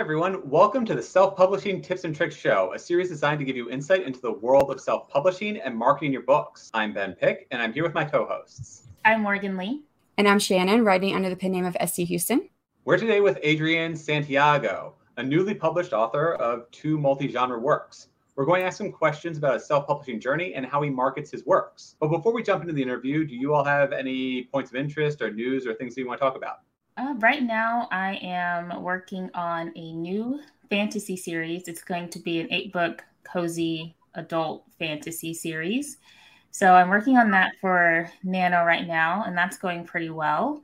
everyone. Welcome to the Self Publishing Tips and Tricks Show, a series designed to give you insight into the world of self publishing and marketing your books. I'm Ben Pick, and I'm here with my co hosts. I'm Morgan Lee. And I'm Shanon, writing under the pen name of SD Huston. We're today with Adrian Santiago, a newly published author of two multi genre works. We're going to ask him questions about his self publishing journey and how he markets his works. But before we jump into the interview, do you all have any points of interest or news or things that you want to talk about? Uh, right now, I am working on a new fantasy series. It's going to be an eight book cozy adult fantasy series. So I'm working on that for Nano right now, and that's going pretty well.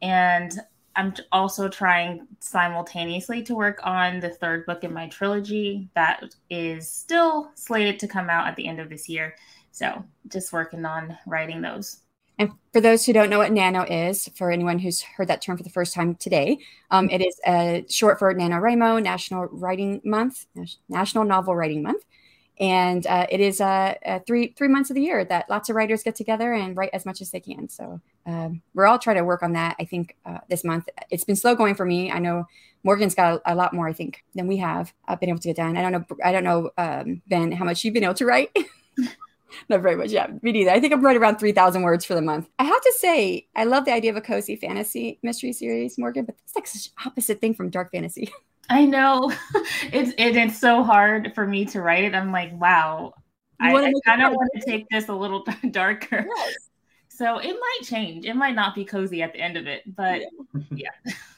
And I'm also trying simultaneously to work on the third book in my trilogy that is still slated to come out at the end of this year. So just working on writing those. And for those who don't know what Nano is, for anyone who's heard that term for the first time today, um, it is a short for NaNoWriMo, National Writing Month, National Novel Writing Month. And uh, it is uh, three three months of the year that lots of writers get together and write as much as they can. So um, we're all trying to work on that. I think uh, this month it's been slow going for me. I know Morgan's got a, a lot more, I think, than we have uh, been able to get done. I don't know. I don't know, um, Ben, how much you've been able to write. Not very much. Yeah, me neither. I think I'm right around 3,000 words for the month. I have to say, I love the idea of a cozy fantasy mystery series, Morgan, but it's like such opposite thing from dark fantasy. I know. it's it, it's so hard for me to write it. I'm like, wow. I, I kind of want to take this a little darker. Yes. So it might change. It might not be cozy at the end of it, but yeah.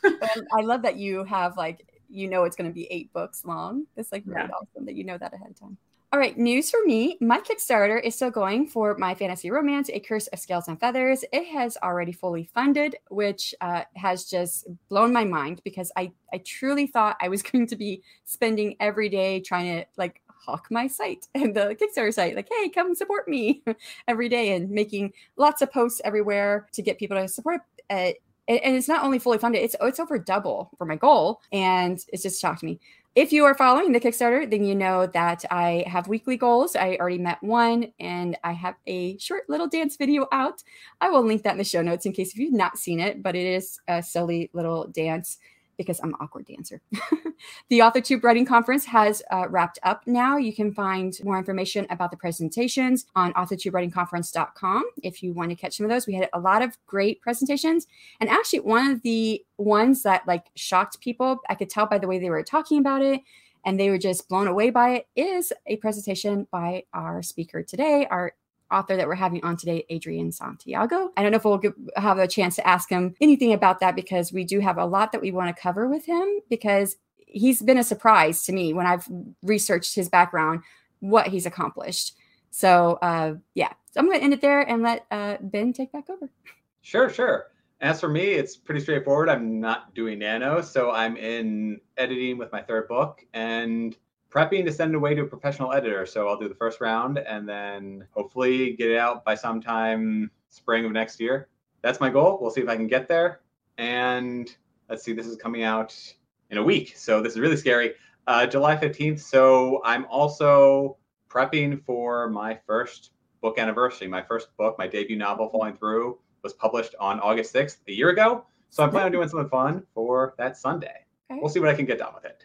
yeah. I love that you have like you know it's going to be eight books long. It's like really yeah. awesome that you know that ahead of time. All right, news for me. My Kickstarter is still going for my fantasy romance, A Curse of Scales and Feathers. It has already fully funded, which uh, has just blown my mind because I, I truly thought I was going to be spending every day trying to like hawk my site and the Kickstarter site, like, hey, come support me every day and making lots of posts everywhere to get people to support it. and it's not only fully funded, it's it's over double for my goal. And it's just shocked me. If you are following the Kickstarter, then you know that I have weekly goals. I already met one and I have a short little dance video out. I will link that in the show notes in case if you've not seen it, but it is a silly little dance because I'm an awkward dancer. the AuthorTube Writing Conference has uh, wrapped up now. You can find more information about the presentations on authortubewritingconference.com if you want to catch some of those. We had a lot of great presentations. And actually, one of the ones that like shocked people, I could tell by the way they were talking about it, and they were just blown away by it, is a presentation by our speaker today, our author that we're having on today, Adrian Santiago. I don't know if we'll have a chance to ask him anything about that because we do have a lot that we want to cover with him because he's been a surprise to me when I've researched his background, what he's accomplished. So, uh, yeah, so I'm going to end it there and let uh, Ben take back over. Sure, sure. As for me, it's pretty straightforward. I'm not doing nano, so I'm in editing with my third book, and prepping to send it away to a professional editor. So I'll do the first round and then hopefully get it out by sometime spring of next year. That's my goal. We'll see if I can get there. And let's see, this is coming out in a week. So this is really scary. Uh, July 15th. So I'm also prepping for my first book anniversary. My first book, my debut novel, Falling Through, was published on August 6th, a year ago. So I'm planning on doing something fun for that Sunday. Okay. We'll see what I can get done with it.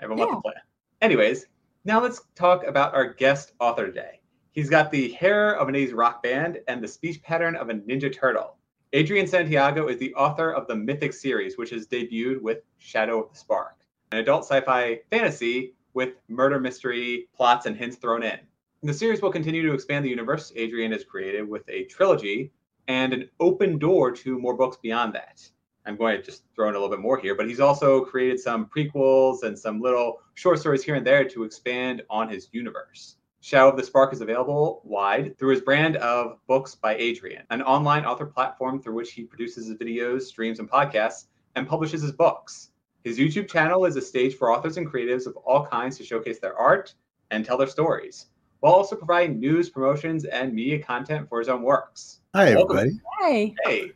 I have a month yeah. to plan. Anyways, now let's talk about our guest author today. He's got the hair of an 80s rock band and the speech pattern of a Ninja Turtle. Adrian Santiago is the author of the Mythic series, which has debuted with Shadow of the Spark, an adult sci fi fantasy with murder mystery plots and hints thrown in. The series will continue to expand the universe Adrian has created with a trilogy and an open door to more books beyond that. I'm going to just throw in a little bit more here, but he's also created some prequels and some little short stories here and there to expand on his universe. Shadow of the Spark is available wide through his brand of Books by Adrian, an online author platform through which he produces his videos, streams, and podcasts, and publishes his books. His YouTube channel is a stage for authors and creatives of all kinds to showcase their art and tell their stories, while also providing news, promotions, and media content for his own works. Hi, Welcome. everybody. Hi. Hey.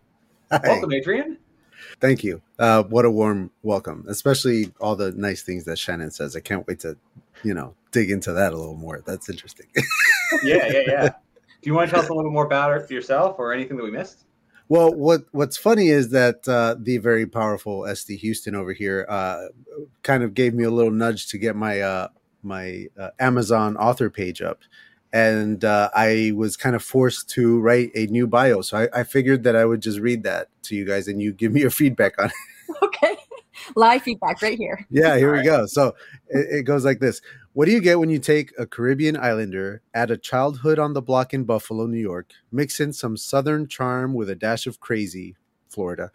Hi. Welcome, Adrian. Thank you. Uh, what a warm welcome, especially all the nice things that Shanon says. I can't wait to, you know, dig into that a little more. That's interesting. yeah, yeah, yeah. Do you want to tell us a little bit more about it yourself or anything that we missed? Well, what what's funny is that uh, the very powerful SD Huston over here uh, kind of gave me a little nudge to get my uh, my uh, Amazon author page up, and uh, I was kind of forced to write a new bio. So I, I, figured that I would just read that to you guys, and you give me your feedback on it. Okay, live feedback right here. Yeah, here we go. So it, it goes like this: What do you get when you take a Caribbean islander, add a childhood on the block in Buffalo, New York, mix in some Southern charm with a dash of crazy, Florida,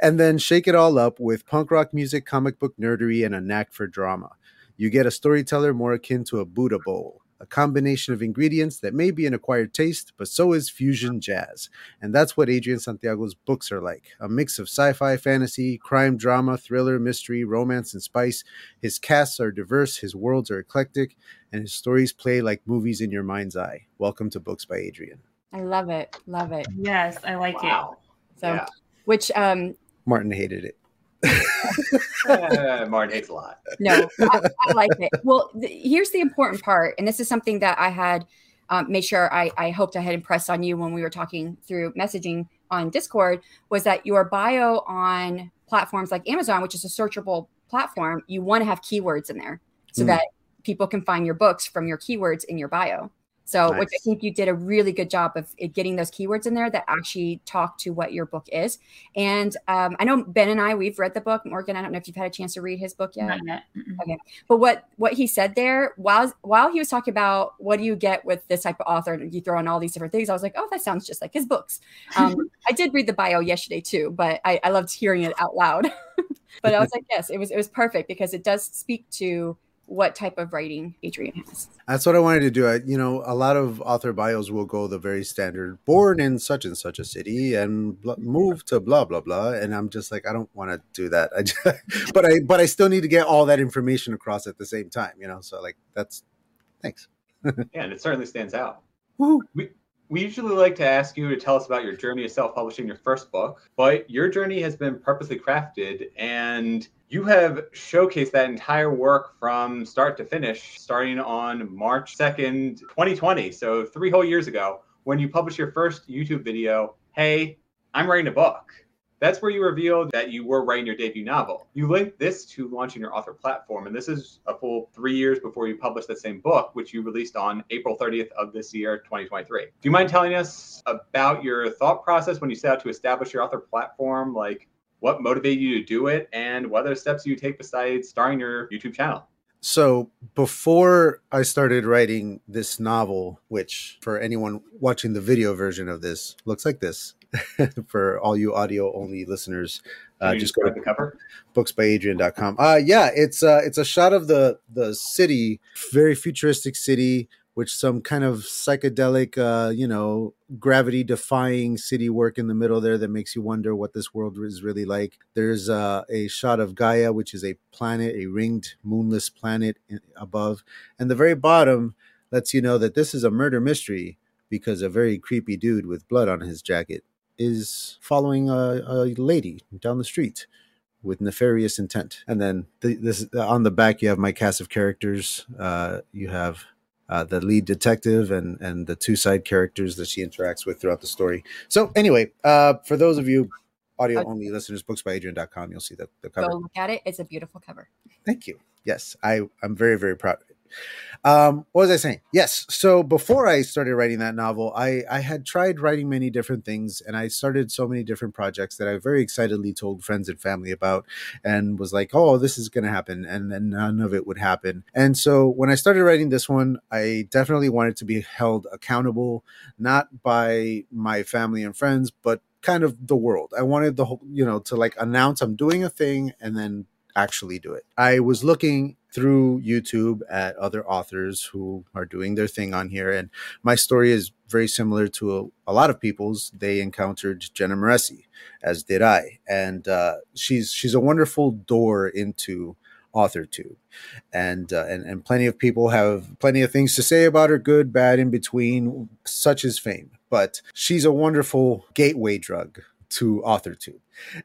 and then shake it all up with punk rock music, comic book nerdery, and a knack for drama. You get a storyteller more akin to a Buddha bowl, a combination of ingredients that may be an acquired taste, but so is fusion jazz. And that's what Adrian Santiago's books are like a mix of sci fi, fantasy, crime, drama, thriller, mystery, romance, and spice. His casts are diverse, his worlds are eclectic, and his stories play like movies in your mind's eye. Welcome to Books by Adrian. I love it. Love it. Yes, I like wow. it. So, yeah. which, um, Martin hated it uh, Martin hates a lot. No, I, I like it. Well, th- here's the important part, and this is something that I had um, made sure I, I hoped I had impressed on you when we were talking through messaging on Discord was that your bio on platforms like Amazon, which is a searchable platform, you want to have keywords in there so mm. that people can find your books from your keywords in your bio. So, nice. which I think you did a really good job of getting those keywords in there that actually talk to what your book is. And um, I know Ben and I we've read the book. Morgan, I don't know if you've had a chance to read his book yet. Not yet. Okay, but what what he said there while while he was talking about what do you get with this type of author, and you throw in all these different things, I was like, oh, that sounds just like his books. Um, I did read the bio yesterday too, but I, I loved hearing it out loud. but I was like, yes, it was it was perfect because it does speak to what type of writing Adrian has. That's what I wanted to do. I, you know, a lot of author bios will go the very standard, born in such and such a city and bl- move to blah blah blah, and I'm just like, I don't want to do that. I just, but I but I still need to get all that information across at the same time, you know. So like that's thanks. yeah, and it certainly stands out. Woo. We we usually like to ask you to tell us about your journey of self-publishing your first book, but your journey has been purposely crafted and you have showcased that entire work from start to finish, starting on March 2nd, 2020. So, three whole years ago, when you published your first YouTube video, Hey, I'm writing a book. That's where you revealed that you were writing your debut novel. You linked this to launching your author platform, and this is a full three years before you published that same book, which you released on April 30th of this year, 2023. Do you mind telling us about your thought process when you set out to establish your author platform? Like, what motivated you to do it, and what other steps you take besides starting your YouTube channel? So, before I started writing this novel, which for anyone watching the video version of this looks like this, for all you audio only listeners, uh, just go to the cover booksbyadrian.com. Uh yeah, it's uh it's a shot of the the city, very futuristic city which some kind of psychedelic, uh, you know, gravity defying city work in the middle there that makes you wonder what this world is really like. There's uh, a shot of Gaia, which is a planet, a ringed, moonless planet above. And the very bottom lets you know that this is a murder mystery because a very creepy dude with blood on his jacket is following a, a lady down the street with nefarious intent. And then the, this on the back, you have my cast of characters. Uh, you have uh, the lead detective and and the two side characters that she interacts with throughout the story. So anyway, uh, for those of you audio only listeners, booksbyadrian.com, you'll see the, the cover. Go look at it. It's a beautiful cover. Thank you. Yes, I, I'm very, very proud um, what was I saying? Yes. So before I started writing that novel, I, I had tried writing many different things and I started so many different projects that I very excitedly told friends and family about and was like, oh, this is going to happen. And then none of it would happen. And so when I started writing this one, I definitely wanted to be held accountable, not by my family and friends, but kind of the world. I wanted the whole, you know, to like announce I'm doing a thing and then actually do it. I was looking through YouTube at other authors who are doing their thing on here. And my story is very similar to a, a lot of people's. They encountered Jenna Moreci, as did I. And uh, she's she's a wonderful door into AuthorTube. And, uh, and and plenty of people have plenty of things to say about her, good, bad, in between, such as fame. But she's a wonderful gateway drug to AuthorTube.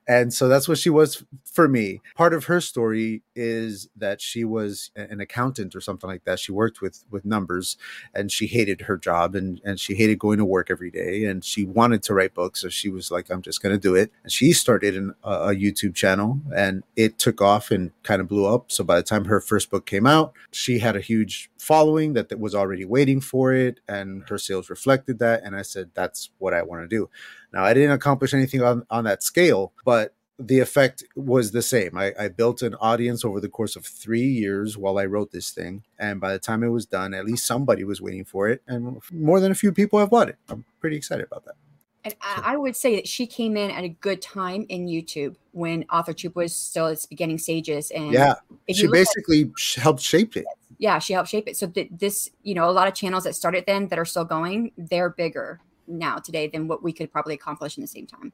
And so that's what she was for me. Part of her story is that she was an accountant or something like that. She worked with with numbers and she hated her job and, and she hated going to work every day and she wanted to write books. So she was like, I'm just going to do it. And she started an, a YouTube channel and it took off and kind of blew up. So by the time her first book came out, she had a huge following that, that was already waiting for it and her sales reflected that. And I said, that's what I want to do. Now, I didn't accomplish anything on, on that scale, but the effect was the same. I, I, built an audience over the course of three years while I wrote this thing. And by the time it was done, at least somebody was waiting for it. And more than a few people have bought it. I'm pretty excited about that. And I would say that she came in at a good time in YouTube when AuthorTube was still its beginning stages. And yeah, she basically at, helped shape it. Yeah, she helped shape it. So th- this, you know, a lot of channels that started then that are still going, they're bigger now today than what we could probably accomplish in the same time.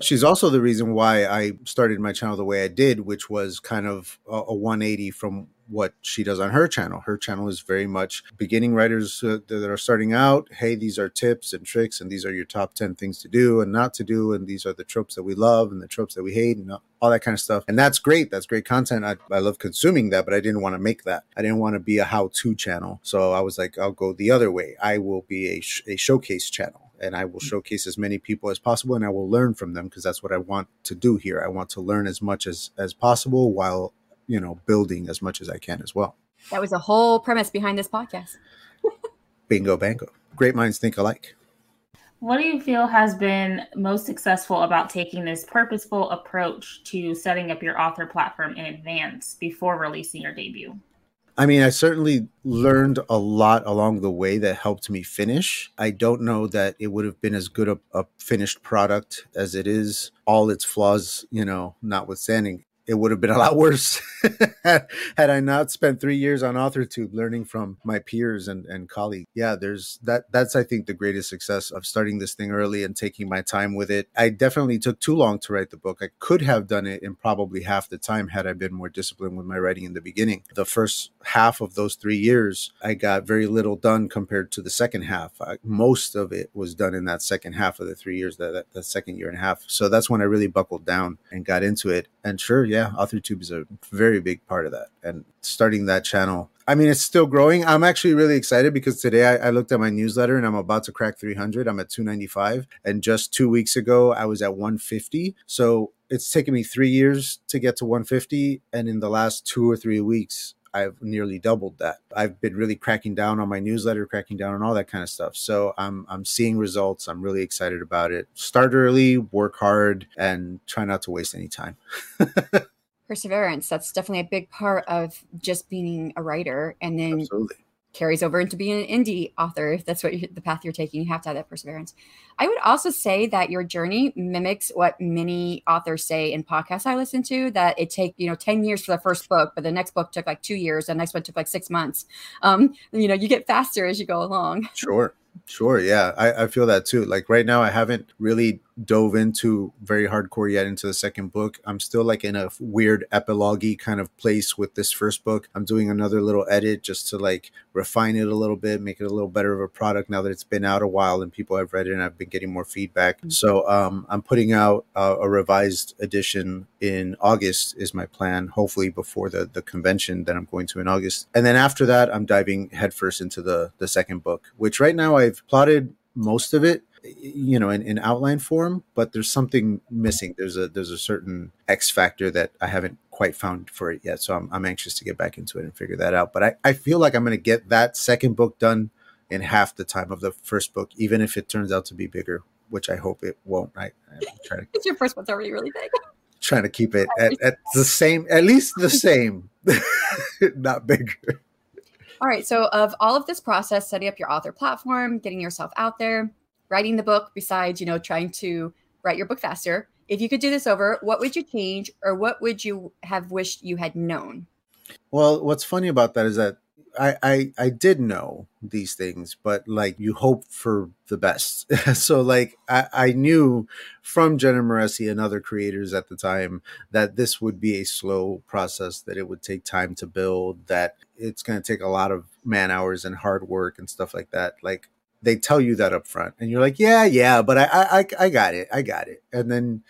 She's also the reason why I started my channel the way I did, which was kind of a, a 180 from what she does on her channel. Her channel is very much beginning writers uh, that are starting out. Hey, these are tips and tricks, and these are your top 10 things to do and not to do. And these are the tropes that we love and the tropes that we hate and all that kind of stuff. And that's great. That's great content. I, I love consuming that, but I didn't want to make that. I didn't want to be a how to channel. So I was like, I'll go the other way. I will be a, sh- a showcase channel and I will mm. showcase as many people as possible and I will learn from them because that's what I want to do here. I want to learn as much as as possible while, you know, building as much as I can as well. That was a whole premise behind this podcast. Bingo bango. Great minds think alike. What do you feel has been most successful about taking this purposeful approach to setting up your author platform in advance before releasing your debut? I mean, I certainly learned a lot along the way that helped me finish. I don't know that it would have been as good a, a finished product as it is, all its flaws, you know, notwithstanding it would have been a lot worse had I not spent three years on AuthorTube learning from my peers and, and colleagues. Yeah, there's that. That's I think the greatest success of starting this thing early and taking my time with it. I definitely took too long to write the book. I could have done it in probably half the time had I been more disciplined with my writing in the beginning. The first half of those three years, I got very little done compared to the second half. I, most of it was done in that second half of the three years, that, that, that second year and a half. So that's when I really buckled down and got into it. And sure, yeah, AuthorTube is a very big part of that. And starting that channel, I mean, it's still growing. I'm actually really excited because today I, I, looked at my newsletter and I'm about to crack 300. I'm at 295. And just two weeks ago, I was at 150. So it's taken me three years to get to 150. And in the last two or three weeks, I've nearly doubled that. I've been really cracking down on my newsletter, cracking down on all that kind of stuff. So I'm I'm seeing results. I'm really excited about it. Start early, work hard, and try not to waste any time. Perseverance. That's definitely a big part of just being a writer, and then Absolutely carries over into being an indie author. If that's what you, the path you're taking, you have to have that perseverance. I would also say that your journey mimics what many authors say in podcasts I listen to. That it take you know ten years for the first book, but the next book took like two years, the next one took like six months. Um, you know, you get faster as you go along. Sure. Sure, yeah, I, I feel that too. Like right now, I haven't really dove into very hardcore yet into the second book. I'm still like in a weird epilogue kind of place with this first book. I'm doing another little edit just to like refine it a little bit, make it a little better of a product now that it's been out a while and people have read it and I've been getting more feedback. Mm-hmm. So um, I'm putting out uh, a revised edition in August is my plan, hopefully before the the convention that I'm going to in August. And then after that, I'm diving headfirst into the the second book, which right now I've plotted most of it you know in, in outline form but there's something missing. There's a there's a certain x factor that i haven't quite found for it yet so i'm, I'm anxious to get back into it and figure that out. But i, I feel like i'm going to get that second book done in half the time of the first book even if it turns out to be bigger which i hope it won't i i'm trying to your first one's already really big. Trying to keep it at, at the same at least the same not bigger. All right so of all of this process setting up your author platform getting yourself out there writing the book besides you know trying to write your book faster if you could do this over what would you change or what would you have wished you had known well what's funny about that is that I, I I did know these things, but like you hope for the best. so like I, I knew from Jenna Moreci and other creators at the time that this would be a slow process, that it would take time to build, that it's gonna take a lot of man hours and hard work and stuff like that. Like they tell you that up front and you're like yeah yeah but I, I i got it i got it and then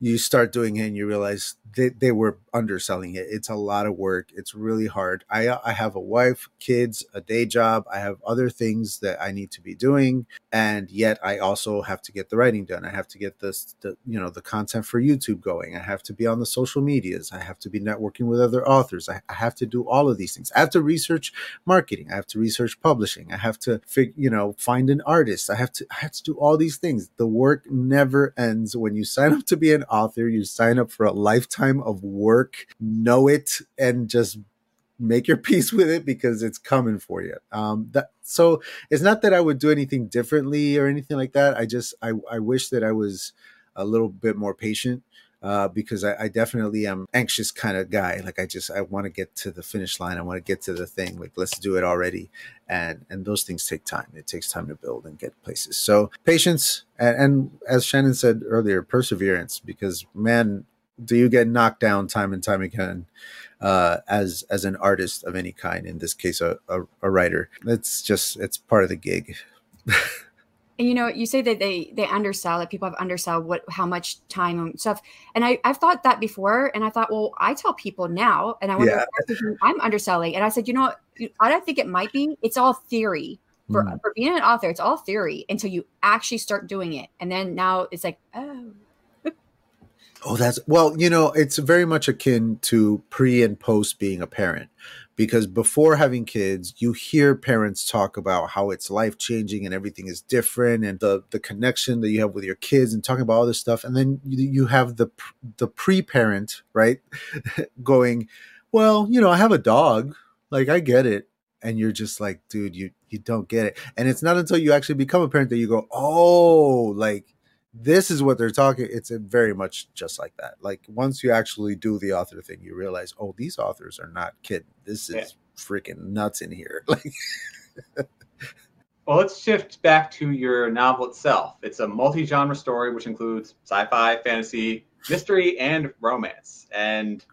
you start doing it and you realize they, they were underselling it it's a lot of work it's really hard i i have a wife kids a day job i have other things that i need to be doing and yet i also have to get the writing done i have to get this the you know the content for youtube going i have to be on the social medias i have to be networking with other authors i, I have to do all of these things i have to research marketing i have to research publishing i have to fig, you know find an artist i have to i have to do all these things the work never ends when you sign up to be an author you sign up for a lifetime of work know it and just make your peace with it because it's coming for you. Um, that so it's not that I would do anything differently or anything like that. I just I I wish that I was a little bit more patient uh, because I, I, definitely am anxious kind of guy. Like I just I want to get to the finish line. I want to get to the thing. Like let's do it already. And and those things take time. It takes time to build and get places. So patience and, and as Shanon said earlier, perseverance. Because man, do you get knocked down time and time again uh, as as an artist of any kind? In this case, a, a, a writer. It's just it's part of the gig. and you know you say that they they undersell it people have undersell what how much time and stuff and i i've thought that before and i thought well i tell people now and i wonder yeah. i'm underselling and i said you know i don't think it might be it's all theory for, mm. for being an author it's all theory until you actually start doing it and then now it's like oh Oh, that's well, you know, it's very much akin to pre and post being a parent because before having kids, you hear parents talk about how it's life changing and everything is different and the the connection that you have with your kids and talking about all this stuff, and then you, you have the the pre parent right going, well, you know, I have a dog, like I get it, and you're just like, dude, you you don't get it, and it's not until you actually become a parent that you go, oh, like this is what they're talking it's very much just like that like once you actually do the author thing you realize oh these authors are not kidding this is yeah. freaking nuts in here like well let's shift back to your novel itself it's a multi-genre story which includes sci-fi fantasy mystery and romance and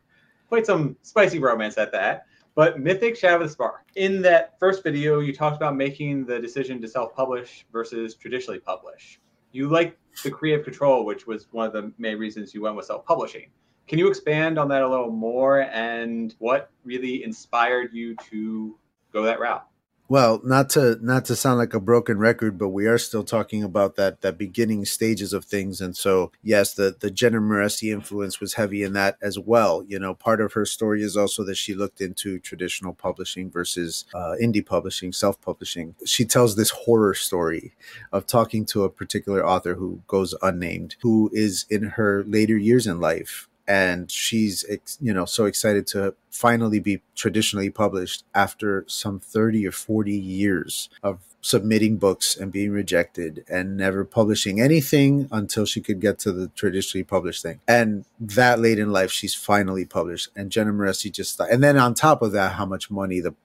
quite some spicy romance at that but Mythic Shadow of the Spark. In that first video, you talked about making the decision to self-publish versus traditionally publish. You like the creative control, which was one of the main reasons you went with self publishing. Can you expand on that a little more and what really inspired you to go that route? Well, not to not to sound like a broken record, but we are still talking about that that beginning stages of things, and so yes, the the Jenna Moreci influence was heavy in that as well. You know, part of her story is also that she looked into traditional publishing versus uh, indie publishing, self publishing. She tells this horror story of talking to a particular author who goes unnamed, who is in her later years in life and she's you know so excited to finally be traditionally published after some 30 or 40 years of submitting books and being rejected and never publishing anything until she could get to the traditionally published thing. And that late in life she's finally published and jenna moreci just and then on top of that how much money the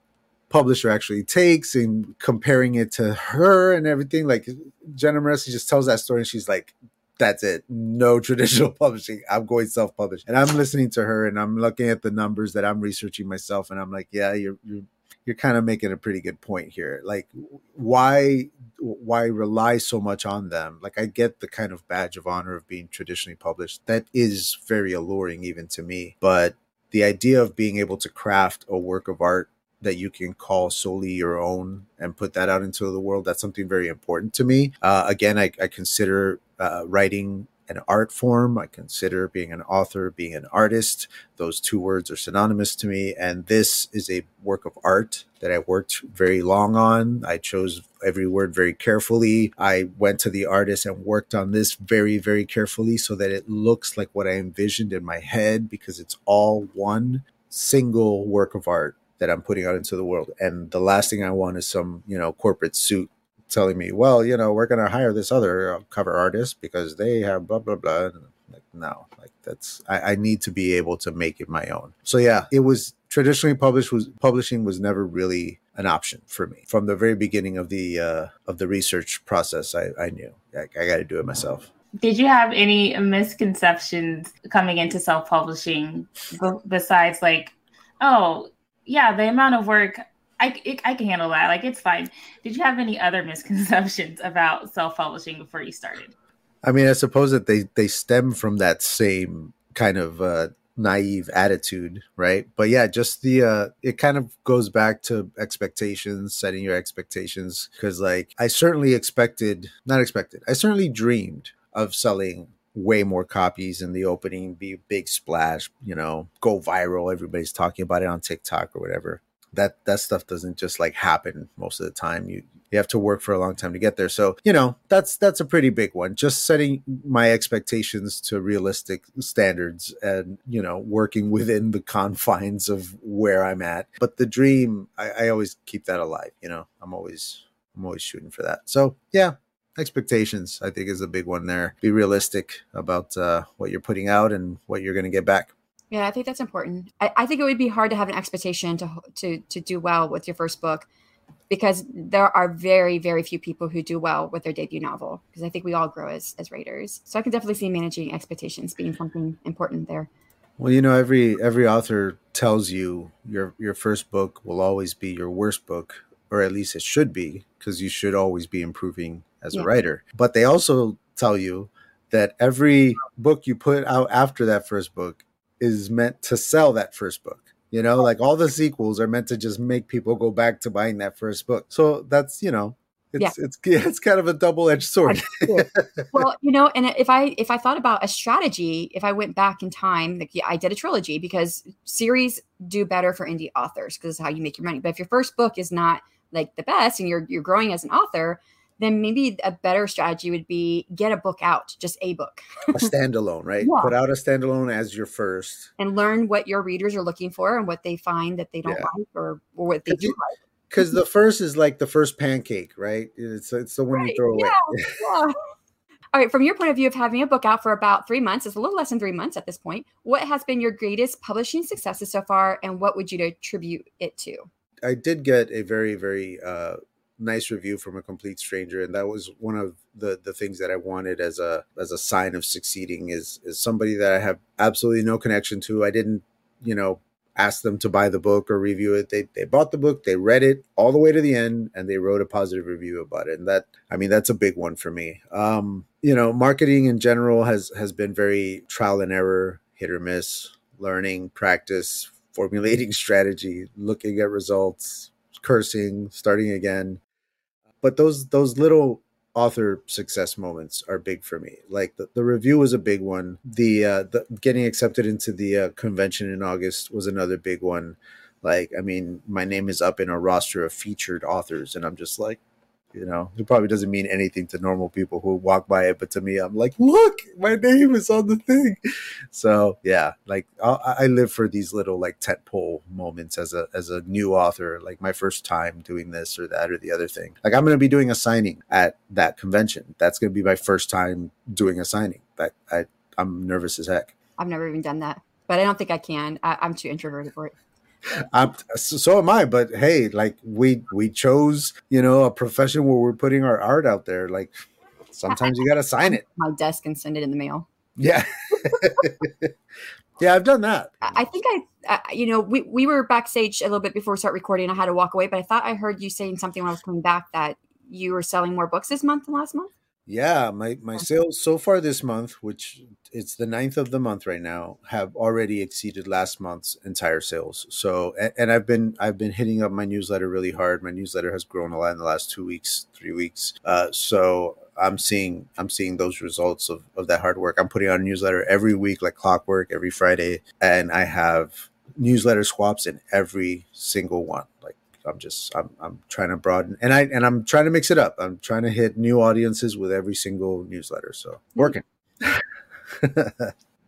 publisher actually takes and comparing it to her and everything like jenna moreci just tells that story and she's like that's it. No traditional publishing. I'm going self published. And I'm listening to her and I'm looking at the numbers that I'm researching myself and I'm like, yeah, you're you're you're kind of making a pretty good point here. Like why why rely so much on them? Like I get the kind of badge of honor of being traditionally published. That is very alluring even to me. But the idea of being able to craft a work of art that you can call solely your own and put that out into the world that's something very important to me uh, again I, I consider uh, writing an art form. I consider being an author, being an artist. Those two words are synonymous to me. And this is a work of art that I worked very long on. I chose every word very carefully. I went to the artist and worked on this very, very carefully so that it looks like what I envisioned in my head because it's all one single work of art that I'm putting out into the world. And the last thing I want is some, you know, corporate suit telling me, well, you know, we're going to hire this other uh, cover artist because they have blah, blah, blah. Like, no, like that's, I, I need to be able to make it my own. So yeah, it was traditionally published was publishing was never really an option for me from the very beginning of the, uh, of the research process. I, I knew I, I got to do it myself. Did you have any misconceptions coming into self publishing b- besides like, oh, yeah, the amount of work I, it, I can handle that. Like it's fine. Did you have any other misconceptions about self publishing before you started? I mean, I suppose that they they stem from that same kind of uh, naive attitude, right? But yeah, just the uh it kind of goes back to expectations, setting your expectations cuz like I certainly expected, not expected. I certainly dreamed of selling way more copies in the opening, be a big splash, you know, go viral, everybody's talking about it on TikTok or whatever. That that stuff doesn't just like happen most of the time. You you have to work for a long time to get there. So you know that's that's a pretty big one. Just setting my expectations to realistic standards and you know working within the confines of where i'm at. But the dream i, I always keep that alive you know? I'm always i'm always shooting for that. So yeah expectations i think is a big one there. Be realistic about uh, what you're putting out and what you're going to get back. Yeah, I think that's important. I, I think it would be hard to have an expectation to to to do well with your first book because there are very very few people who do well with their debut novel because i think we all grow as as writers. So i can definitely see managing expectations being something important there. Well you know every every author tells you your your first book will always be your worst book or at least it should be because you should always be improving as yeah. a writer but they also tell you that every book you put out after that first book is meant to sell that first book. You know, like all the sequels are meant to just make people go back to buying that first book. So that's, you know, it's yeah. it's it's kind of a double-edged sword. well, you know, and if I if I thought about a strategy, if I went back in time, like yeah, I did a trilogy because series do better for indie authors because it's how you make your money. But if your first book is not like the best and you're you're growing as an author, then maybe a better strategy would be get a book out, just a book. a standalone, right? Yeah. Put out a standalone as your first. And learn what your readers are looking for and what they find that they don't yeah. like or, or what they do you, like. Because the first is like the first pancake, right? It's it's the one right. you throw away. Yeah. yeah. All right, from your point of view of having a book out for about three months, it's a little less than three months at this point. What has been your greatest publishing successes so far, and what would you attribute it to? I did get a very, very uh, nice review from a complete stranger and that was one of the the things that I wanted as a as a sign of succeeding is is somebody that I have absolutely no connection to. I didn't, you know, ask them to buy the book or review it. They they bought the book, they read it all the way to the end and they wrote a positive review about it. And that I mean that's a big one for me. Um, you know, marketing in general has has been very trial and error, hit or miss, learning, practice, formulating strategy, looking at results, cursing, starting again but those those little author success moments are big for me. Like the, the review was a big one. The uh, the getting accepted into the uh, convention in August was another big one. Like I mean, my name is up in a roster of featured authors, and I'm just like, you know, it probably doesn't mean anything to normal people who walk by it, but to me, I'm like, look, my name is on the thing. So yeah, like I, I live for these little like tentpole moments as a as a new author, like my first time doing this or that or the other thing. Like I'm going to be doing a signing at that convention. That's going to be my first time doing a signing. That I I'm nervous as heck. I've never even done that, but I don't think I can. I, I'm too introverted for it. I'm, so, am I. But hey, like we we chose, you know, a profession where we're putting our art out there. Like sometimes you got to sign it. My desk and send it in the mail. Yeah. yeah, I've done that. I think I, uh, you know, we, we were backstage a little bit before we start recording. I had to walk away, but I thought I heard you saying something when I was coming back that you were selling more books this month than last month. Yeah, my my sales so far this month, which it's the ninth of the month right now, have already exceeded last month's entire sales. So, and, and, I've been I've been hitting up my newsletter really hard. My newsletter has grown a lot in the last two weeks, three weeks. Uh, so I'm seeing I'm seeing those results of of that hard work. I'm putting out a newsletter every week, like clockwork, every Friday, and I have newsletter swaps in every single one. Like I'm just I'm I'm trying to broaden and I and I'm trying to mix it up. I'm trying to hit new audiences with every single newsletter. So working.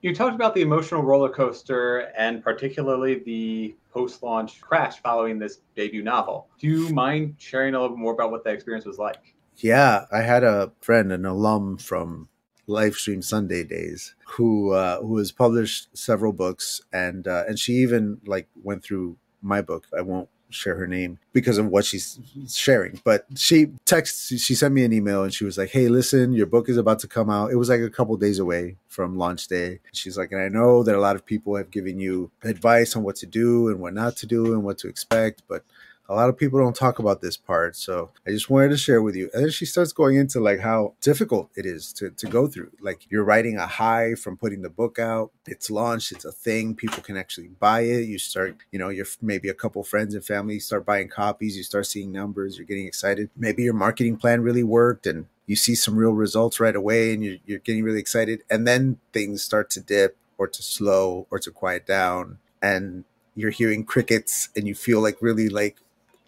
you talked about the emotional roller coaster and particularly the post-launch crash following this debut novel. Do you mind sharing a little bit more about what that experience was like? Yeah, I had a friend, an alum from Livestream Sunday days, who uh, who has published several books, and uh, and she even like went through my book. I won't share her name because of what she's sharing. But she texts, she sent me an email and she was like, Hey, listen, your book is about to come out. It was like a couple days away from launch day. She's like, and I know that a lot of people have given you advice on what to do and what not to do and what to expect, but A lot of people don't talk about this part, so I just wanted to share with you. And then she starts going into like how difficult it is to, to go through. Like you're writing a high from putting the book out. It's launched. It's a thing. People can actually buy it. You start, you know, you're maybe a couple friends and family start buying copies. You start seeing numbers. You're getting excited. Maybe your marketing plan really worked and you see some real results right away and you're, you're getting really excited. And then things start to dip or to slow or to quiet down. And you're hearing crickets and you feel like really like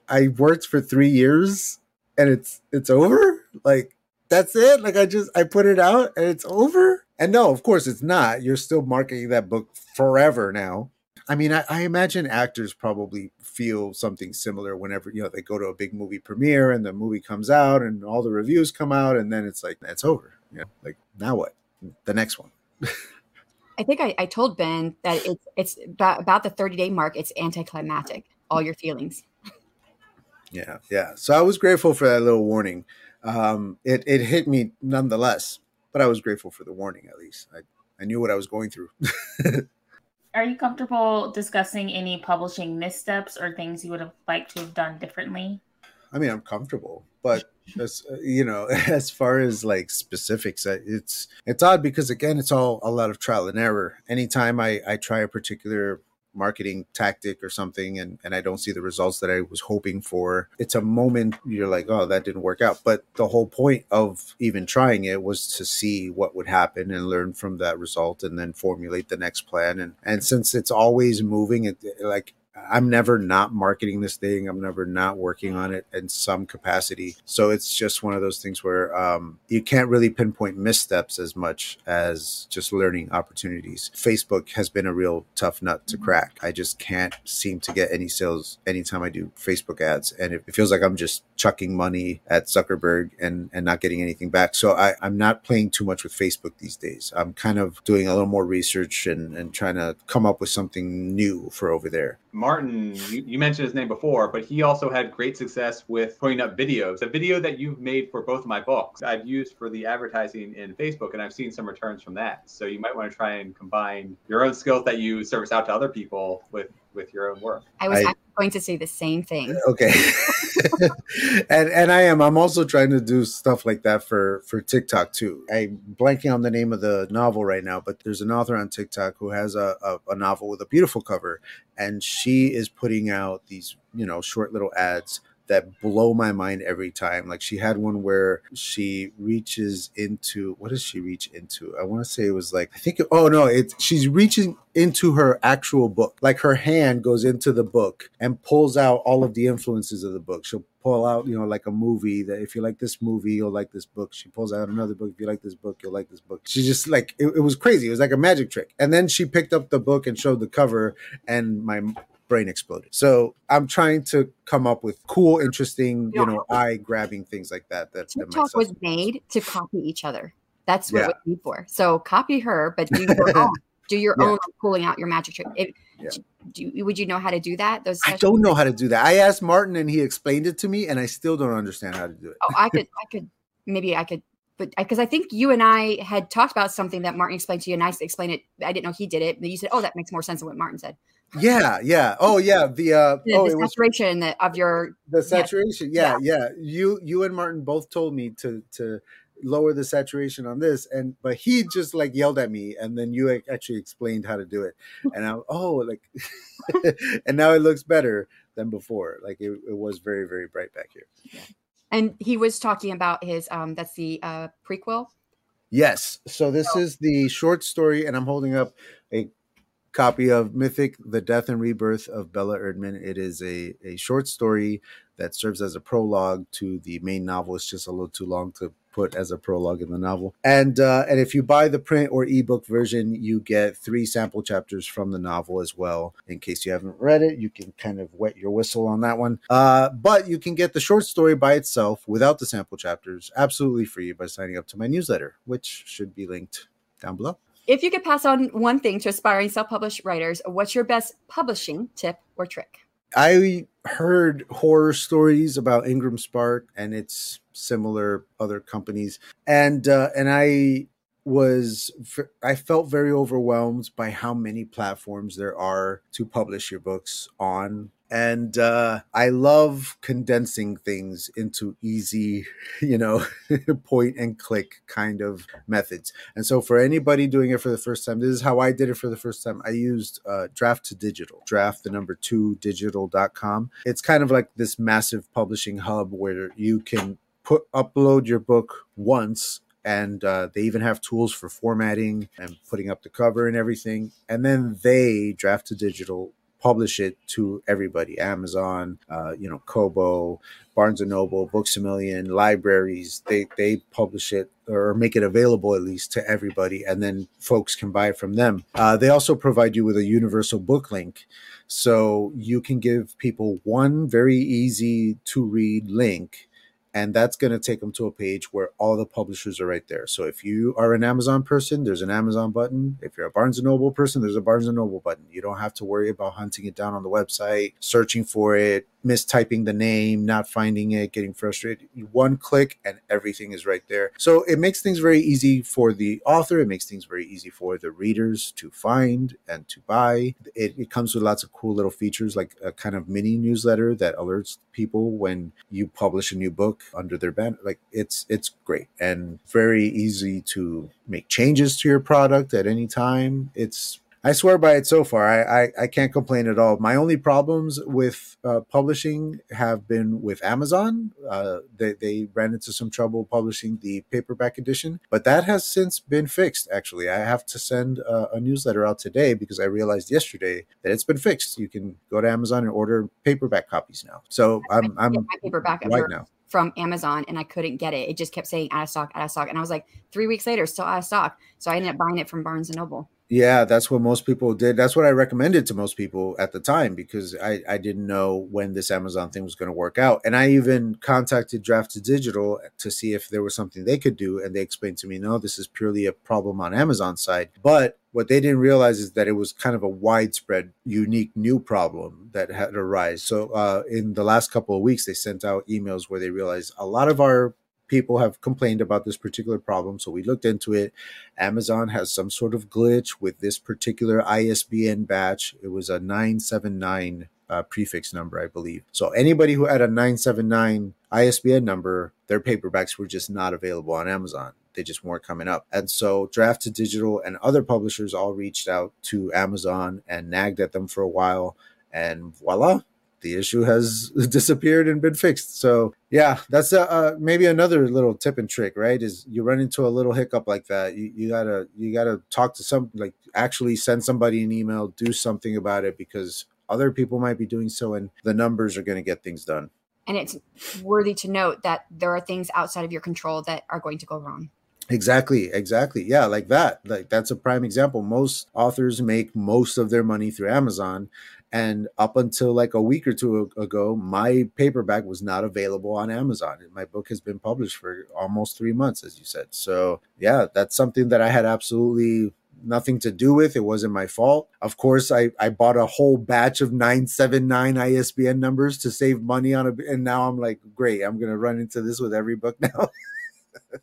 I worked for three years and it's it's over. Like that's it. Like I just I put it out and it's over. And no, of course it's not. You're still marketing that book forever now. I mean, I, I, imagine actors probably feel something similar whenever you know they go to a big movie premiere and the movie comes out and all the reviews come out and then it's like it's over. You know, like now what? The next one. I think I, I told Ben that it's it's about, about the 30 day mark. It's anticlimactic. All your feelings. Yeah, yeah. So I was grateful for that little warning. Um, it it hit me nonetheless, but I was grateful for the warning at least. I I knew what I was going through. Are you comfortable discussing any publishing missteps or things you would have liked to have done differently? I mean, I'm comfortable, but as you know, as far as like specifics, it's it's odd because again, it's all a lot of trial and error. Anytime I I try a particular marketing tactic or something and, and I don't see the results that I was hoping for, it's a moment you're like, oh, that didn't work out. But the whole point of even trying it was to see what would happen and learn from that result and then formulate the next plan. And and since it's always moving, it like I'm never not marketing this thing. I'm never not working on it in some capacity. So it's just one of those things where um, you can't really pinpoint missteps as much as just learning opportunities. Facebook has been a real tough nut to crack. I just can't seem to get any sales anytime I do Facebook ads. And it, feels like I'm just chucking money at Zuckerberg and, and not getting anything back. So I, I'm not playing too much with Facebook these days. I'm kind of doing a little more research and, and trying to come up with something new for over there. Martin, you, you, mentioned his name before, but he also had great success with putting up videos. A video that you've made for both of my books, I've used for the advertising in Facebook, and I've seen some returns from that. So you might want to try and combine your own skills that you service out to other people with with your own work. I was I, going to say the same thing. Okay. and and I am. I'm also trying to do stuff like that for for TikTok too. I'm blanking on the name of the novel right now, but there's an author on TikTok who has a, a, a novel with a beautiful cover, and she is putting out these you know short little ads that blow my mind every time. Like she had one where she reaches into what does she reach into? I want to say it was like I think oh no, it's she's reaching into her actual book. Like her hand goes into the book and pulls out all of the influences of the book. She'll pull out, you know, like a movie that if you like this movie, you'll like this book. She pulls out another book. If you like this book, you'll like this book. She just like it, it was crazy. It was like a magic trick. And then she picked up the book and showed the cover, and my brain exploded. So I'm trying to come up with cool, interesting, you know, eye grabbing things like that. That TikTok that was made to copy each other. That's what yeah. it was for. So copy her, but do your own. Do your yeah. own pulling out your magic trick. If, yeah. do, would you know how to do that? Those I don't know how to do that. I asked Martin and he explained it to me, and I still don't understand how to do it. Oh, I could, I could, maybe I could but because I think you and I had talked about something that Martin explained to you, and I explained it. I didn't know he did it. But you said, "Oh, that makes more sense than what Martin said." Yeah, yeah. Oh, yeah. The uh, the, oh, the saturation was, of your the saturation. Yeah, yeah, yeah. You you and Martin both told me to to lower the saturation on this, and but he just like yelled at me, and then you actually explained how to do it, and I'm oh like, and now it looks better than before. Like it, it was very very bright back here. Yeah. And he was talking about his um that's the uh prequel. Yes. So this is the short story, and I'm holding up a copy of Mythic, The Death and Rebirth of Bella Erdman. It is a, a short story that serves as a prologue to the main novel. It's just a little too long to put as a prologue in the novel. And uh, and if you buy the print or ebook version, you get three sample chapters from the novel as well. In case you haven't read it, you can kind of wet your whistle on that one. Uh, but you can get the short story by itself without the sample chapters absolutely free by signing up to my newsletter, which should be linked down below. If you could pass on one thing to aspiring self published writers, what's your best publishing tip or trick? I heard horror stories about Ingram Spark and its similar other companies, and uh, and I was I felt very overwhelmed by how many platforms there are to publish your books on and uh, I love condensing things into easy, you know, point and click kind of methods. And so, for anybody doing it for the first time, this is how I did it for the first time. I used uh, Draft2Digital, draft the number two digital.com. It's kind of like this massive publishing hub where you can put upload your book once and uh, they even have tools for formatting and putting up the cover and everything. And then they Draft2Digital, publish it to everybody: Amazon, uh, you know, Kobo, Barnes and Noble, Books a Million, libraries. They they publish it or make it available at least to everybody, and then folks can buy from them. Uh, they also provide you with a universal book link. So you can give people one very easy to read link and that's going to take them to a page where all the publishers are right there. So if you are an Amazon person, there's an Amazon button. If you're a Barnes and Noble person, there's a Barnes and Noble button. You don't have to worry about hunting it down on the website, searching for it, mistyping the name, not finding it, getting frustrated. One click and everything is right there. So it makes things very easy for the author. It makes things very easy for the readers to find and to buy. It, it comes with lots of cool little features like a kind of mini newsletter that alerts people when you publish a new book under their banner. Like it's it's great and very easy to make changes to your product at any time. It's I swear by it so far. I, I, I can't complain at all. My only problems with uh, publishing have been with Amazon. Uh, they, they ran into some trouble publishing the paperback edition, but that has since been fixed. Actually, I have to send a, a newsletter out today because I realized yesterday that it's been fixed. You can go to Amazon and order paperback copies now. So I'm I'm my paperback right now from Amazon and I couldn't get it. It just kept saying out of stock, out of stock. And I was like, three weeks later, still out of stock. So I ended up buying it from Barnes and Noble. Yeah, that's what most people did. That's what I recommended to most people at the time because I, I didn't know when this Amazon thing was going to work out. And I even contacted Draft2Digital to see if there was something they could do. And they explained to me, no, this is purely a problem on Amazon side. But what they didn't realize is that it was kind of a widespread, unique new problem that had arisen. So uh, in the last couple of weeks, they sent out emails where they realized a lot of our people have complained about this particular problem. So we looked into it. Amazon has some sort of glitch with this particular ISBN batch. It was a 979 uh, prefix number, I believe. So anybody who had a 979 ISBN number, their paperbacks were just not available on Amazon. They just weren't coming up. And so Draft2Digital and other publishers all reached out to Amazon and nagged at them for a while. And voila, the issue has disappeared and been fixed. So yeah, that's a, uh, maybe another little tip and trick, right? Is you run into a little hiccup like that, you, you gotta you gotta talk to some like actually send somebody an email, do something about it because other people might be doing so, and the numbers are going to get things done. And it's worthy to note that there are things outside of your control that are going to go wrong. Exactly, exactly. Yeah, like that. Like that's a prime example. Most authors make most of their money through Amazon and up until like a week or two ago, my paperback was not available on Amazon. My book has been published for almost three months, as you said. So, yeah, that's something that I had absolutely nothing to do with. It wasn't my fault. Of course, I, I bought a whole batch of 979 ISBN numbers to save money on it. And now I'm like, great, I'm going to run into this with every book now.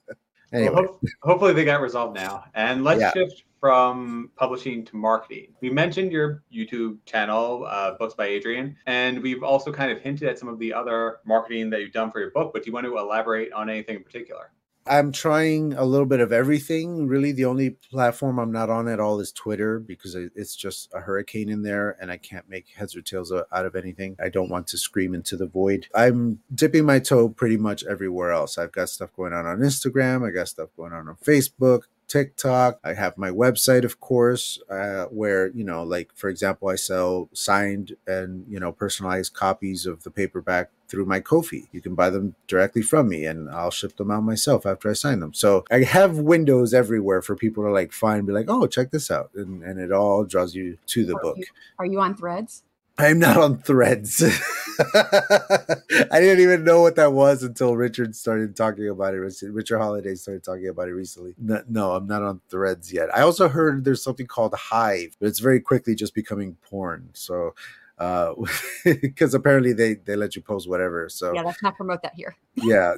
anyway. Well, ho- hopefully they got resolved now. And let's yeah. shift from publishing to marketing. We mentioned your YouTube channel, uh, Books by Adrian, and we've also kind of hinted at some of the other marketing that you've done for your book, but do you want to elaborate on anything in particular? I'm trying a little bit of everything. Really, the only platform I'm not on at all is Twitter because it's just a hurricane in there and I can't make heads or tails out of anything. I don't want to scream into the void. I'm dipping my toe pretty much everywhere else. I've got stuff going on on Instagram, I got stuff going on on Facebook, TikTok. I have my website, of course, uh, where, you know, like, for example, I sell signed and, you know, personalized copies of the paperback through my Ko-fi. You can buy them directly from me and I'll ship them out myself after I sign them. So I have windows everywhere for people to like find, be like, oh, check this out. And, and it all draws you to the are book. You, are you on threads? I'm not on threads. I didn't even know what that was until Richard started talking about it. Richard Holliday started talking about it recently. No, no, I'm not on threads yet. I also heard there's something called Hive, but it's very quickly just becoming porn. So, because uh, apparently they they let you post whatever. So yeah, let's not promote that here. Yeah.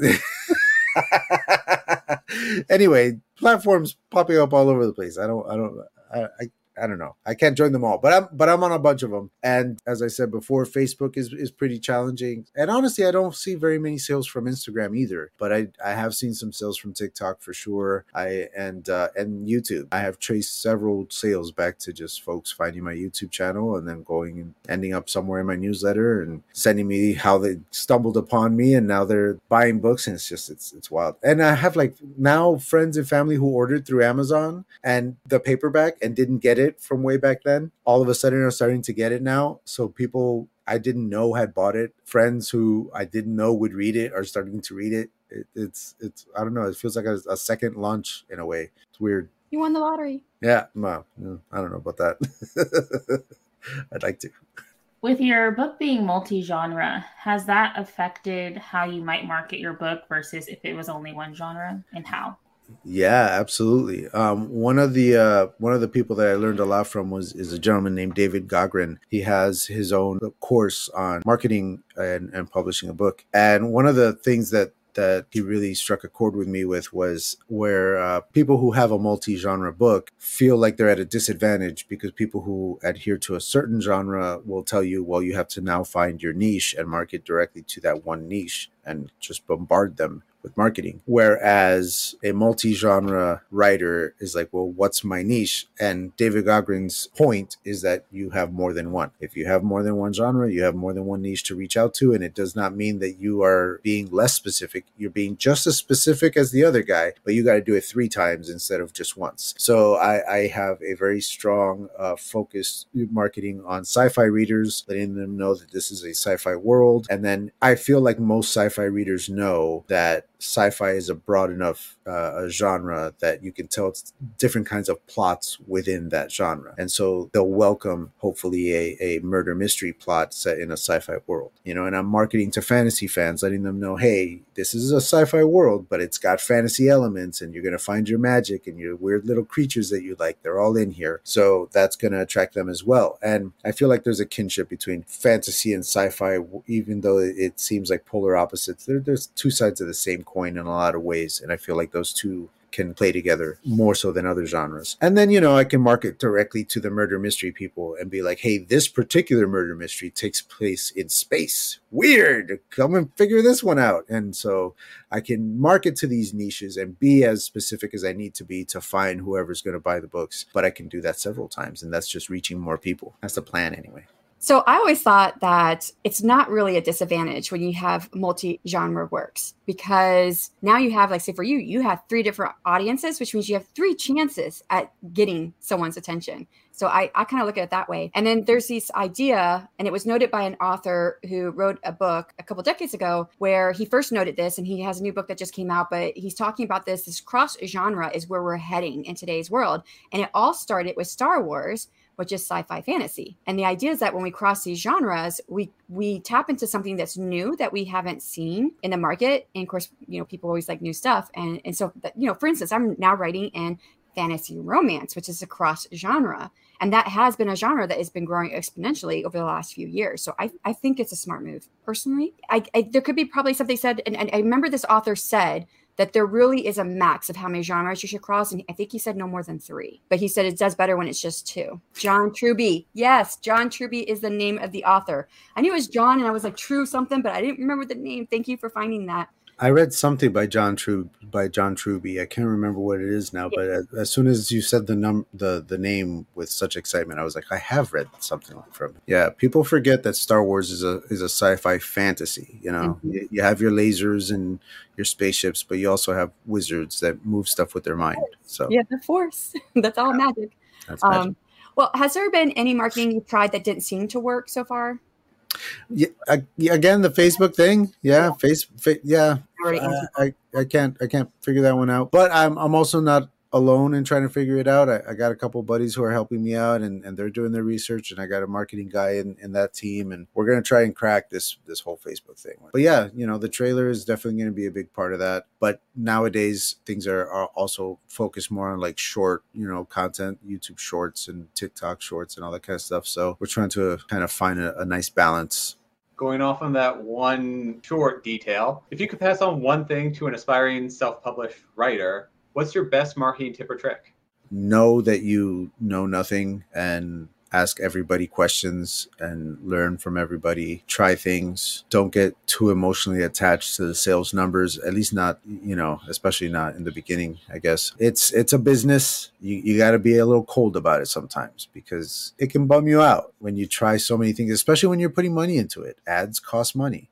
anyway, platforms popping up all over the place. I don't, I don't, I, I I don't know. I can't join them all, but I'm but I'm on a bunch of them. And as I said before, Facebook is is pretty challenging. And honestly, I don't see very many sales from Instagram either. But I I have seen some sales from TikTok for sure. I and uh, and YouTube. I have traced several sales back to just folks finding my YouTube channel and then going and ending up somewhere in my newsletter and sending me how they stumbled upon me and now they're buying books and it's just it's it's wild. And I have like now friends and family who ordered through Amazon and the paperback and didn't get it from way back then. All of a sudden are starting to get it now. So people I didn't know had bought it. Friends who I didn't know would read it are starting to read it. it it's it's I don't know. It feels like a, a second launch in a way. It's weird. You won the lottery. Yeah, well, I don't know about that. I'd like to. With your book being multi genre, has that affected how you might market your book versus if it was only one genre and how? Yeah, absolutely. Um, one of the uh, one of the people that I learned a lot from was is a gentleman named David Gaughran. He has his own course on marketing and, and publishing a book. And one of the things that that he really struck a chord with me with was where uh, people who have a multi-genre book feel like they're at a disadvantage because people who adhere to a certain genre will tell you well you have to now find your niche and market directly to that one niche and just bombard them with marketing. Whereas a multi genre writer is like, well, what's my niche? And David Gaughran's point is that you have more than one. If you have more than one genre, you have more than one niche to reach out to. And it does not mean that you are being less specific. You're being just as specific as the other guy, but you got to do it three times instead of just once. So I, I have a very strong uh, focus marketing on sci fi readers, letting them know that this is a sci fi world. And then I feel like most sci fi readers know that sci-fi is a broad enough uh, genre that you can tell different kinds of plots within that genre. And so they'll welcome hopefully a, a murder mystery plot set in a sci-fi world you know? And i'm marketing to fantasy fans letting them know hey this is a sci-fi world but it's got fantasy elements and you're going to find your magic and your weird little creatures that you like. They're all in here. So that's going to attract them as well. And i feel like there's a kinship between fantasy and sci-fi even though it seems like polar opposites. There, there's two sides of the same coin in a lot of ways. And I feel like those two can play together more so than other genres. And then, you know, I can market directly to the murder mystery people and be like, hey, this particular murder mystery takes place in space. Weird. Come and figure this one out. And so I can market to these niches and be as specific as I need to be to find whoever's going to buy the books. But I can do that several times. And that's just reaching more people. That's the plan anyway. So I always thought that it's not really a disadvantage when you have multi-genre works because now you have like say for you you have three different audiences which means you have three chances at getting someone's attention. So I, I kind of look at it that way. And then there's this idea, and it was noted by an author who wrote a book a couple decades ago where he first noted this, and he has a new book that just came out, but he's talking about this. This cross genre is where we're heading in today's world. And it all started with Star Wars which is sci-fi fantasy. And the idea is that when we cross these genres, we we tap into something that's new that we haven't seen in the market. And of course, you know, people always like new stuff. And and so you know, for instance, I'm now writing in fantasy romance, which is a cross genre. And that has been a genre that has been growing exponentially over the last few years. So I, I think it's a smart move. Personally, I, I there could be probably something said, and, and I remember this author said that there really is a max of how many genres you should cross. And I think he said no more than three, but he said it does better when it's just two. John Truby. Yes, John Truby is the name of the author. I knew it was John and I was like, True something, but I didn't remember the name. Thank you for finding that. I read something by John True by John Truby. I can't remember what it is now, but as, as soon as you said the num the the name with such excitement, I was like, I have read something from. It. Yeah, people forget that Star Wars is a is a sci-fi fantasy. You know, mm-hmm. you, you, have your lasers and your spaceships, but you also have wizards that move stuff with their mind. So yeah, the Force. That's all yeah. magic. That's magic. Um, well, has there been any marketing you tried that didn't seem to work so far? Yeah, again, the Facebook thing. Yeah, face, fa- yeah. Uh, I, I can't I can't figure that one out. But I'm I'm also not alone in trying to figure it out. I, I, got a couple buddies who are helping me out and, and they're doing their research and I got a marketing guy in, in that team and we're gonna try and crack this this whole Facebook thing. But yeah, you know, the trailer is definitely gonna be a big part of that. But nowadays things are, are also focused more on like short, you know, content, YouTube shorts and TikTok shorts and all that kind of stuff. So we're trying to kind of find a, a nice balance going off on that one short detail, if you could pass on one thing to an aspiring self published writer, what's your best marketing tip or trick? know that you know nothing and ask everybody questions and learn from everybody. Try things. Don't get too emotionally attached to the sales numbers at least not you know especially not in the beginning i guess. It's it's a business. You, you got to be a little cold about it sometimes because it can bum you out when you try so many things especially when you're putting money into it. Ads cost money.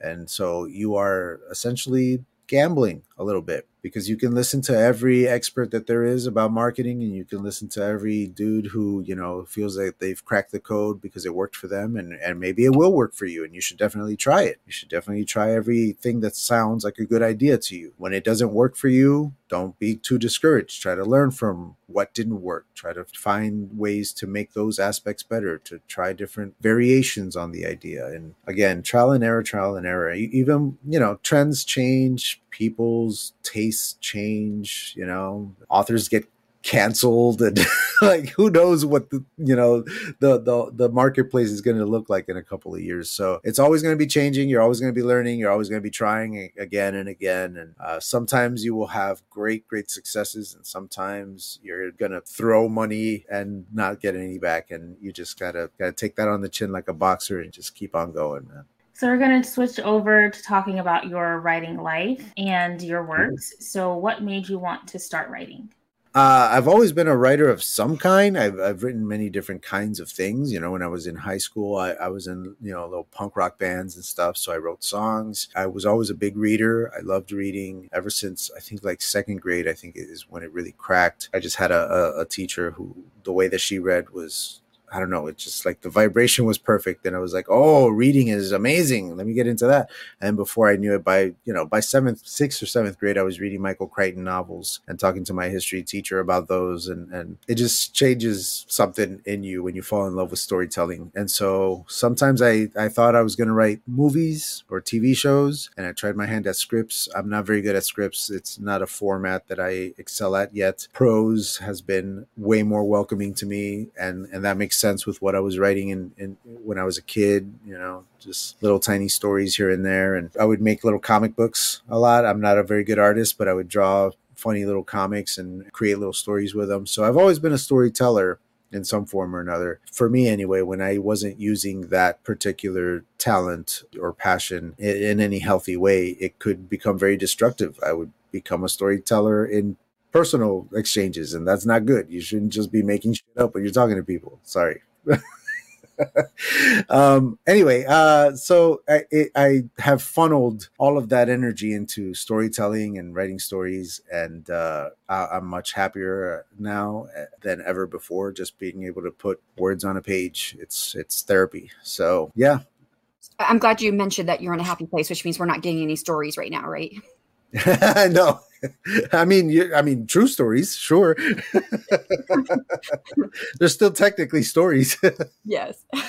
And so you are essentially gambling a little bit because you can listen to every expert that there is about marketing and you can listen to every dude who you know feels like they've cracked the code because it worked for them and, and maybe it will work for you and you should definitely try it. You should definitely try everything that sounds like a good idea to you. When it doesn't work for you don't be too discouraged. Try to learn from what didn't work. Try to find ways to make those aspects better to try different variations on the idea. And again trial and error trial and error. Even you know trends change people's tastes change you know? Authors get canceled and like who knows what the you know the the, the marketplace is going to look like in a couple of years. So it's always going to be changing. You're always going to be learning. You're always going to be trying again and again. And uh, sometimes you will have great great successes and sometimes you're going to throw money and not get any back. And you just gotta gotta take that on the chin like a boxer and just keep on going man so we're going to switch over to talking about your writing life and your works. So what made you want to start writing? Uh, I've always been a writer of some kind. I've, I've written many different kinds of things. You know, when I was in high school, I, I was in, you know, little punk rock bands and stuff. So I wrote songs. I was always a big reader. I loved reading ever since I think like second grade, I think is when it really cracked. I just had a, a, a teacher who the way that she read was I don't know, it's just like the vibration was perfect. And I was like, oh, reading is amazing. Let me get into that. And before I knew it, by you know, by seventh, sixth or seventh grade, I was reading Michael Crichton novels and talking to my history teacher about those. And and it just changes something in you when you fall in love with storytelling. And so sometimes I, I thought I was gonna write movies or TV shows, and I tried my hand at scripts. I'm not very good at scripts. It's not a format that I excel at yet. Prose has been way more welcoming to me, and and that makes sense with what I was writing in, in when I was a kid, you know, just little tiny stories here and there. And I would make little comic books a lot. I'm not a very good artist, but I would draw funny little comics and create little stories with them. So I've always been a storyteller in some form or another. For me, anyway, when I wasn't using that particular talent or passion in, in, any healthy way, it could become very destructive. I would become a storyteller in personal exchanges, and that's not good. You shouldn't just be making shit up when you're talking to people. Sorry. um, anyway, uh, so I, I, have funneled all of that energy into storytelling and writing stories, and uh, I'm much happier now uh, than ever before. Just being able to put words on a page, it's it's therapy. So yeah, I'm glad you mentioned that you're in a happy place, which means we're not getting any stories right now, right? no, I mean, I mean, true stories, sure. They're still technically stories. yes.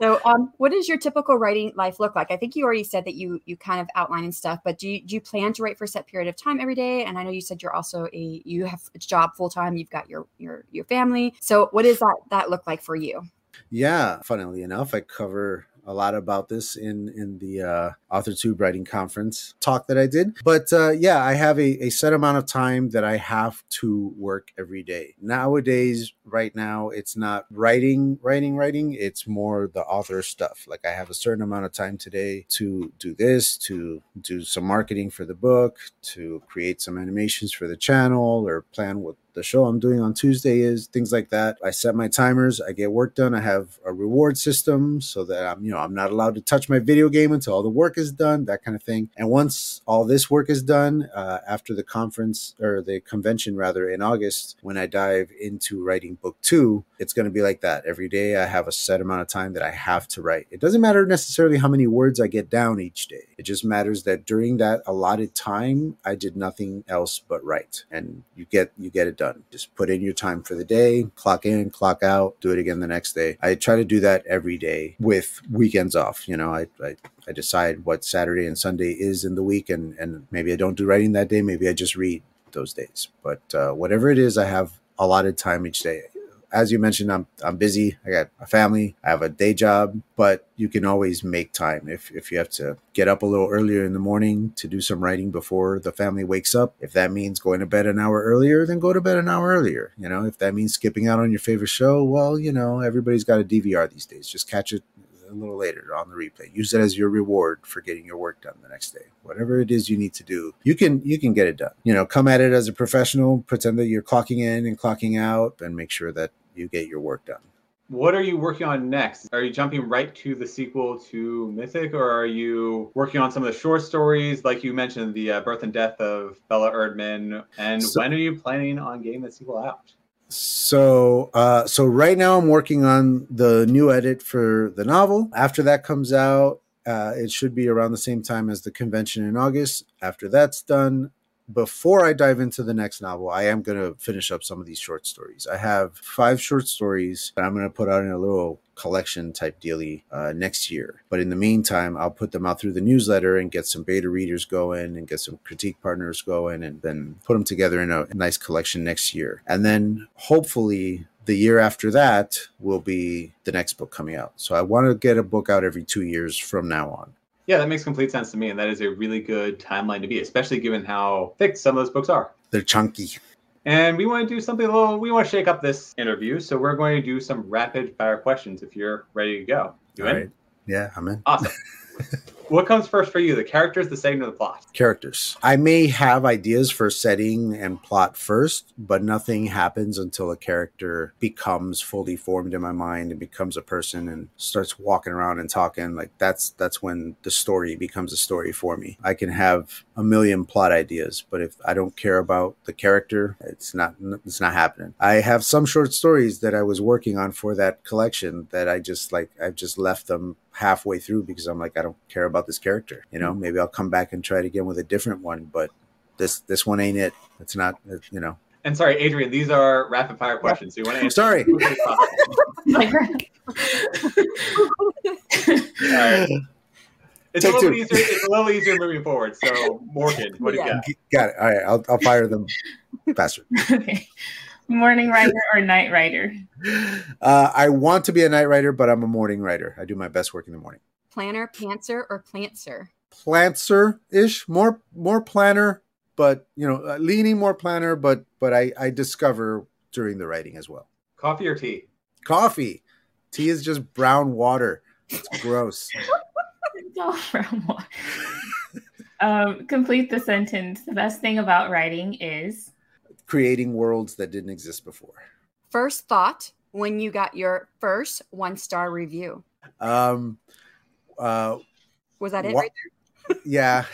so, um, what does your typical writing life look like? I think you already said that you you kind of outline and stuff, but do you, do you plan to write for a set period of time every day? And I know you said you're also a you have a job full time. You've got your your your family. So, what does that that look like for you? Yeah, funnily enough, I cover a lot about this in in the uh, AuthorTube writing conference talk that I did. But uh, yeah, I have a, a set amount of time that I have to work every day. Nowadays, right now, it's not writing, writing, writing. It's more the author stuff. Like I have a certain amount of time today to do this, to do some marketing for the book, to create some animations for the channel, or plan what the show I'm doing on Tuesday is, things like that. I set my timers, I get work done. I have a reward system so that I'm, you know, I'm not allowed to touch my video game until all the work is done, that kind of thing. And once all this work is done, uh, after the conference or the convention rather in August, when I dive into writing book two, it's going to be like that. Every day I have a set amount of time that I have to write. It doesn't matter necessarily how many words I get down each day. It just matters that during that allotted time, I did nothing else but write. And you get you get it done done. Just put in your time for the day, clock in, clock out, do it again the next day. I try to do that every day with weekends off. You know, I, I, I decide what Saturday and Sunday is in the week, and, and maybe I don't do writing that day. Maybe I just read those days. But uh, whatever it is, I have allotted time each day. As you mentioned, I'm I'm busy. I got a family. I have a day job, but you can always make time if if you have to get up a little earlier in the morning to do some writing before the family wakes up. If that means going to bed an hour earlier, then go to bed an hour earlier. You know, if that means skipping out on your favorite show, well, you know, everybody's got a DVR these days. Just catch it a little later on the replay. Use it as your reward for getting your work done the next day. Whatever it is you need to do, you can you can get it done. You know, come at it as a professional, pretend that you're clocking in and clocking out, and make sure that you get your work done. What are you working on next? Are you jumping right to the sequel to Mythic, or are you working on some of the short stories, like you mentioned, the uh, birth and death of Bella Erdman? And so, when are you planning on getting the sequel out? So, uh, so right now I'm working on the new edit for the novel. After that comes out, uh, it should be around the same time as the convention in August. After that's done, before I dive into the next novel, I am going to finish up some of these short stories. I have five short stories that I'm going to put out in a little collection type dealy uh, next year. But in the meantime, I'll put them out through the newsletter and get some beta readers going and get some critique partners going and then put them together in a nice collection next year. And then hopefully the year after that will be the next book coming out. So I want to get a book out every two years from now on. Yeah, that makes complete sense to me, and that is a really good timeline to be, especially given how thick some of those books are. They're chunky. And we want to do something a little. We want to shake up this interview, so we're going to do some rapid fire questions. If you're ready to go, you All in? Right. Yeah, I'm in. Awesome. what comes first for you? The characters, the setting, or the plot? Characters. I may have ideas for setting and plot first, but nothing happens until a character becomes fully formed in my mind and becomes a person and starts walking around and talking. Like that's that's when the story becomes a story for me. I can have a million plot ideas, but if I don't care about the character, it's not it's not happening. I have some short stories that I was working on for that collection that I just like I've just left them halfway through because I'm like I don't care about this character. You know, mm. maybe I'll come back and try it again with a different one, but this this one ain't it. It's not. You know. And sorry, Adrian, these are rapid fire questions. So you want to answer? Sorry. It's a, little easier, it's a little easier moving forward. So, Morgan, what do you got? Got it. All right. I'll, I'll fire them faster. okay. Morning writer or night writer? Uh, I want to be a night writer, but I'm a morning writer. I do my best work in the morning. Planner, pantser, or plantser? Plantser ish, more more planner, but you know, uh, leaning more planner. But but I I discover during the writing as well. Coffee or tea? Coffee. Tea is just brown water. It's gross. it's all brown um, complete the sentence. The best thing about writing is creating worlds that didn't exist before. First thought when you got your first one star review. Um, uh, was that it right there? yeah,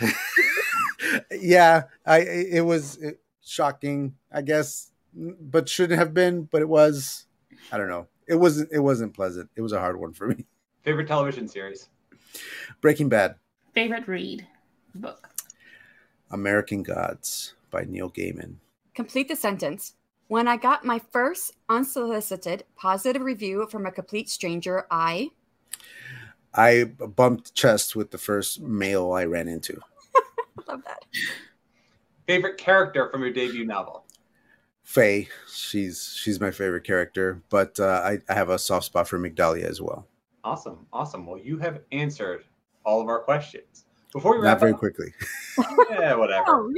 yeah. I it was shocking, I guess, but shouldn't have been, but it was. I don't know. It wasn't. It wasn't pleasant. It was a hard one for me. Favorite television series? Breaking Bad. Favorite read book? American Gods by Neil Gaiman. Complete the sentence. When I got my first unsolicited positive review from a complete stranger, I. I bumped chest with the first male I ran into. Love that. Favorite character from your debut novel? Faye. She's she's my favorite character, but uh, I, I have a soft spot for Migdalia as well. Awesome, awesome. Well, you have answered all of our questions. Before we wrap not very up, quickly. yeah, whatever. Oh,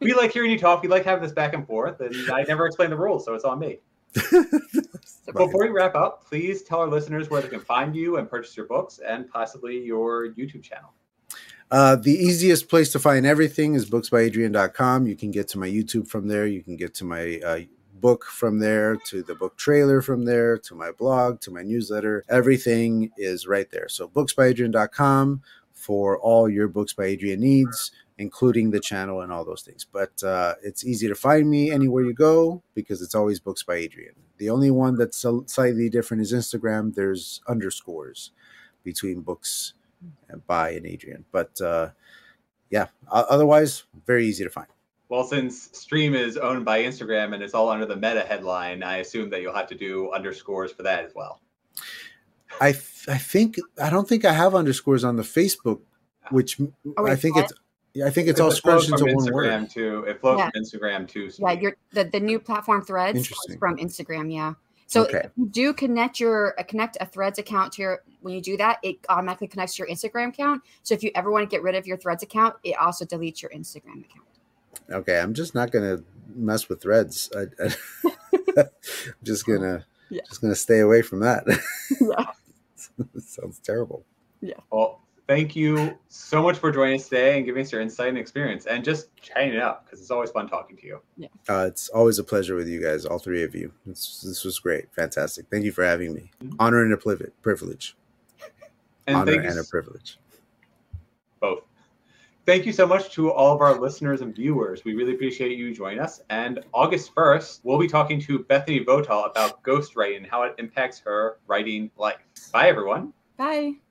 we like hearing you talk. We like having this back and forth, and I never explain the rules, so it's on me. Before we wrap up, please tell our listeners where they can find you and purchase your books, and possibly your YouTube channel. Uh, the easiest place to find everything is booksbyadrian.com. You can get to my YouTube from there. You can get to my uh, book from there, to the book trailer from there, to my blog, to my newsletter. Everything is right there. So booksbyadrian.com for all your books by Adrian needs, including the channel and all those things. But uh, it's easy to find me anywhere you go because it's always books by Adrian. The only one that's slightly different is Instagram. There's underscores between books by and Adrian. But uh, yeah, otherwise, very easy to find. Well, since Stream is owned by Instagram and it's all under the Meta headline, I assume that you'll have to do underscores for that as well. I th- I think I don't think I have underscores on the Facebook, which oh, I think what? it's I think it's all it scrunched into one Instagram word. To it flows yeah. from Instagram too. So. Yeah, you're the, the new platform threads from Instagram. Yeah. So Okay. if you do connect your uh, connect a Threads account to your when you do that, it automatically connects to your Instagram account. So if you ever want to get rid of your Threads account, it also deletes your Instagram account. Okay, I'm just not gonna mess with threads. I, I, am just gonna Yeah. just gonna stay away from that. Yeah. Sounds terrible. Yeah. Well, thank you so much for joining us today and giving us your insight and experience and just chatting it up because it's always fun talking to you. Uh, it's always a pleasure with you guys, all three of you. It's, this was great, fantastic. Thank you for having me. Honor and a privilege. Privilege. And Honor thank and a s- privilege. both. Thank you so much to all of our listeners and viewers. We really appreciate you joining us. And August 1st, we'll be talking to Bethany Votal about ghostwriting and how it impacts her writing life. Bye, everyone. Bye.